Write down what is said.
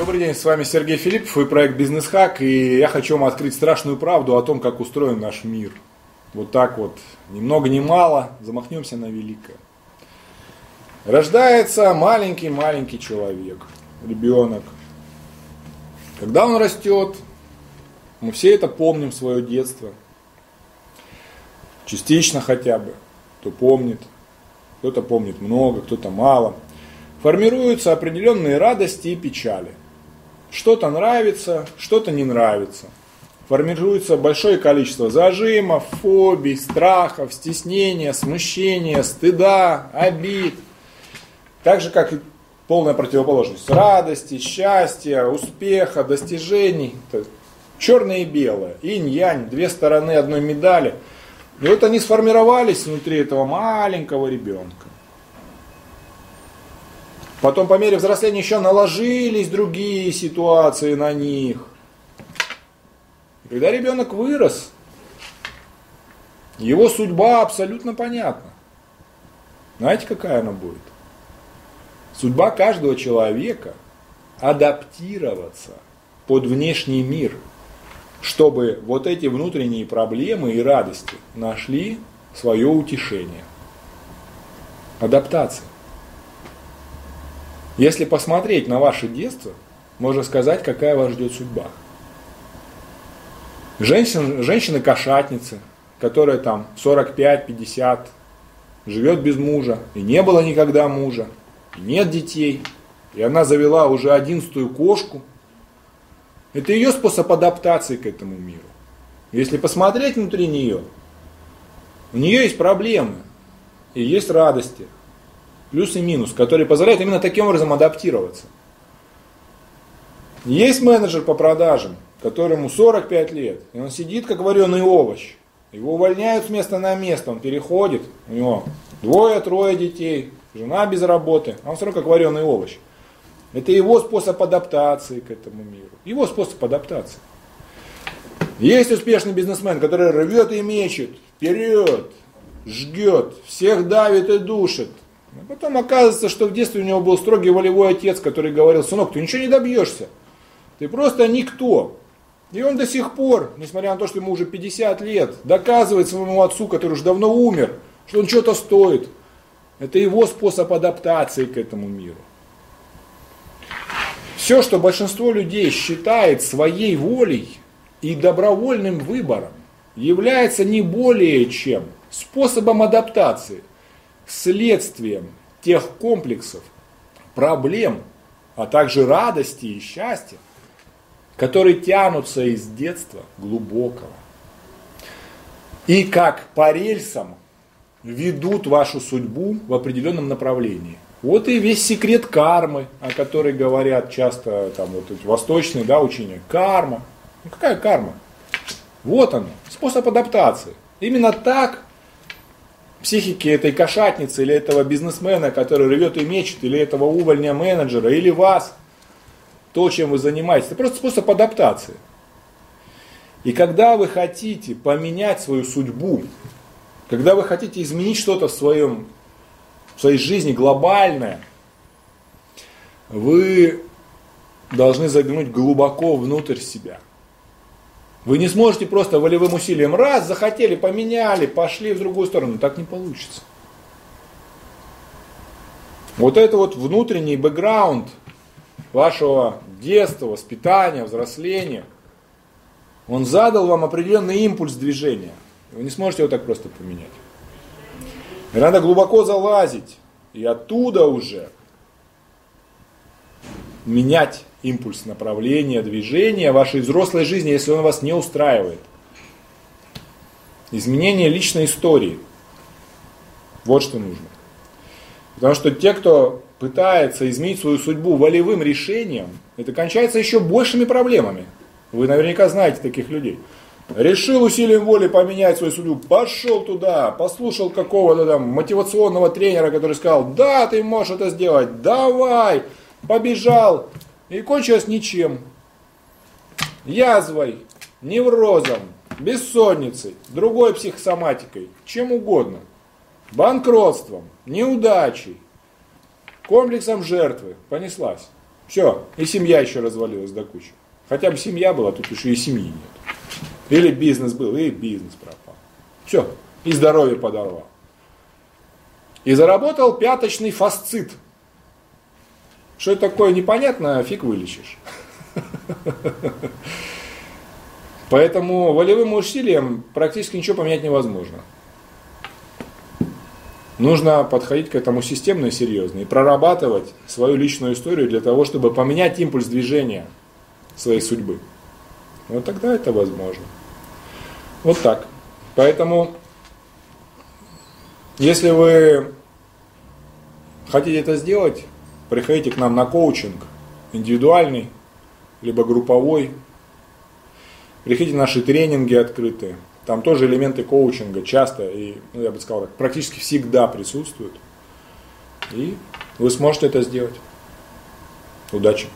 Добрый день, с вами Сергей Филиппов и проект Бизнес Хак, и я хочу вам открыть страшную правду о том, как устроен наш мир. Вот так вот, ни много ни мало, замахнемся на великое. Рождается маленький-маленький человек, ребенок. Когда он растет, мы все это помним, свое детство. Частично хотя бы, кто помнит, кто-то помнит много, кто-то мало – формируются определенные радости и печали. Что-то нравится, что-то не нравится. Формируется большое количество зажимов, фобий, страхов, стеснения, смущения, стыда, обид. Так же, как и полная противоположность радости, счастья, успеха, достижений. Черное и белое, инь-янь, две стороны одной медали. И вот они сформировались внутри этого маленького ребенка. Потом по мере взросления еще наложились другие ситуации на них. И когда ребенок вырос, его судьба абсолютно понятна. Знаете, какая она будет? Судьба каждого человека адаптироваться под внешний мир, чтобы вот эти внутренние проблемы и радости нашли свое утешение. Адаптация. Если посмотреть на ваше детство, можно сказать, какая вас ждет судьба. Женщина, женщина-кошатница, которая там 45-50, живет без мужа, и не было никогда мужа, и нет детей, и она завела уже одиннадцатую кошку. Это ее способ адаптации к этому миру. Если посмотреть внутри нее, у нее есть проблемы и есть радости – плюс и минус, которые позволяют именно таким образом адаптироваться. Есть менеджер по продажам, которому 45 лет, и он сидит как вареный овощ. Его увольняют с места на место, он переходит, у него двое-трое детей, жена без работы, а он все равно как вареный овощ. Это его способ адаптации к этому миру. Его способ адаптации. Есть успешный бизнесмен, который рвет и мечет, вперед, жгет, всех давит и душит, потом оказывается, что в детстве у него был строгий волевой отец, который говорил, сынок, ты ничего не добьешься. Ты просто никто. И он до сих пор, несмотря на то, что ему уже 50 лет, доказывает своему отцу, который уже давно умер, что он что-то стоит. Это его способ адаптации к этому миру. Все, что большинство людей считает своей волей и добровольным выбором, является не более чем способом адаптации следствием тех комплексов, проблем, а также радости и счастья, которые тянутся из детства глубокого. И как по рельсам ведут вашу судьбу в определенном направлении. Вот и весь секрет кармы, о которой говорят часто там вот восточные да, учения. Карма. Ну какая карма? Вот он, способ адаптации. Именно так психики этой кошатницы или этого бизнесмена, который рвет и мечет, или этого увольня менеджера, или вас, то, чем вы занимаетесь, это просто способ адаптации. И когда вы хотите поменять свою судьбу, когда вы хотите изменить что-то в, своем, в своей жизни глобальное, вы должны заглянуть глубоко внутрь себя – вы не сможете просто волевым усилием раз, захотели, поменяли, пошли в другую сторону. Так не получится. Вот это вот внутренний бэкграунд вашего детства, воспитания, взросления, он задал вам определенный импульс движения. Вы не сможете его так просто поменять. И надо глубоко залазить и оттуда уже менять импульс направления, движения вашей взрослой жизни, если он вас не устраивает. Изменение личной истории. Вот что нужно. Потому что те, кто пытается изменить свою судьбу волевым решением, это кончается еще большими проблемами. Вы наверняка знаете таких людей. Решил усилием воли поменять свою судьбу, пошел туда, послушал какого-то там мотивационного тренера, который сказал, да, ты можешь это сделать, давай, побежал, и кончилось ничем. Язвой, неврозом, бессонницей, другой психосоматикой, чем угодно. Банкротством, неудачей, комплексом жертвы. Понеслась. Все, и семья еще развалилась до кучи. Хотя бы семья была, тут еще и семьи нет. Или бизнес был, и бизнес пропал. Все, и здоровье подорвал. И заработал пяточный фасцит. Что это такое непонятно, фиг вылечишь. Поэтому волевым усилием практически ничего поменять невозможно. Нужно подходить к этому системно и серьезно и прорабатывать свою личную историю для того, чтобы поменять импульс движения своей судьбы. Вот тогда это возможно. Вот так. Поэтому, если вы хотите это сделать, приходите к нам на коучинг индивидуальный, либо групповой. Приходите на наши тренинги открытые. Там тоже элементы коучинга часто и, ну, я бы сказал так, практически всегда присутствуют. И вы сможете это сделать. Удачи!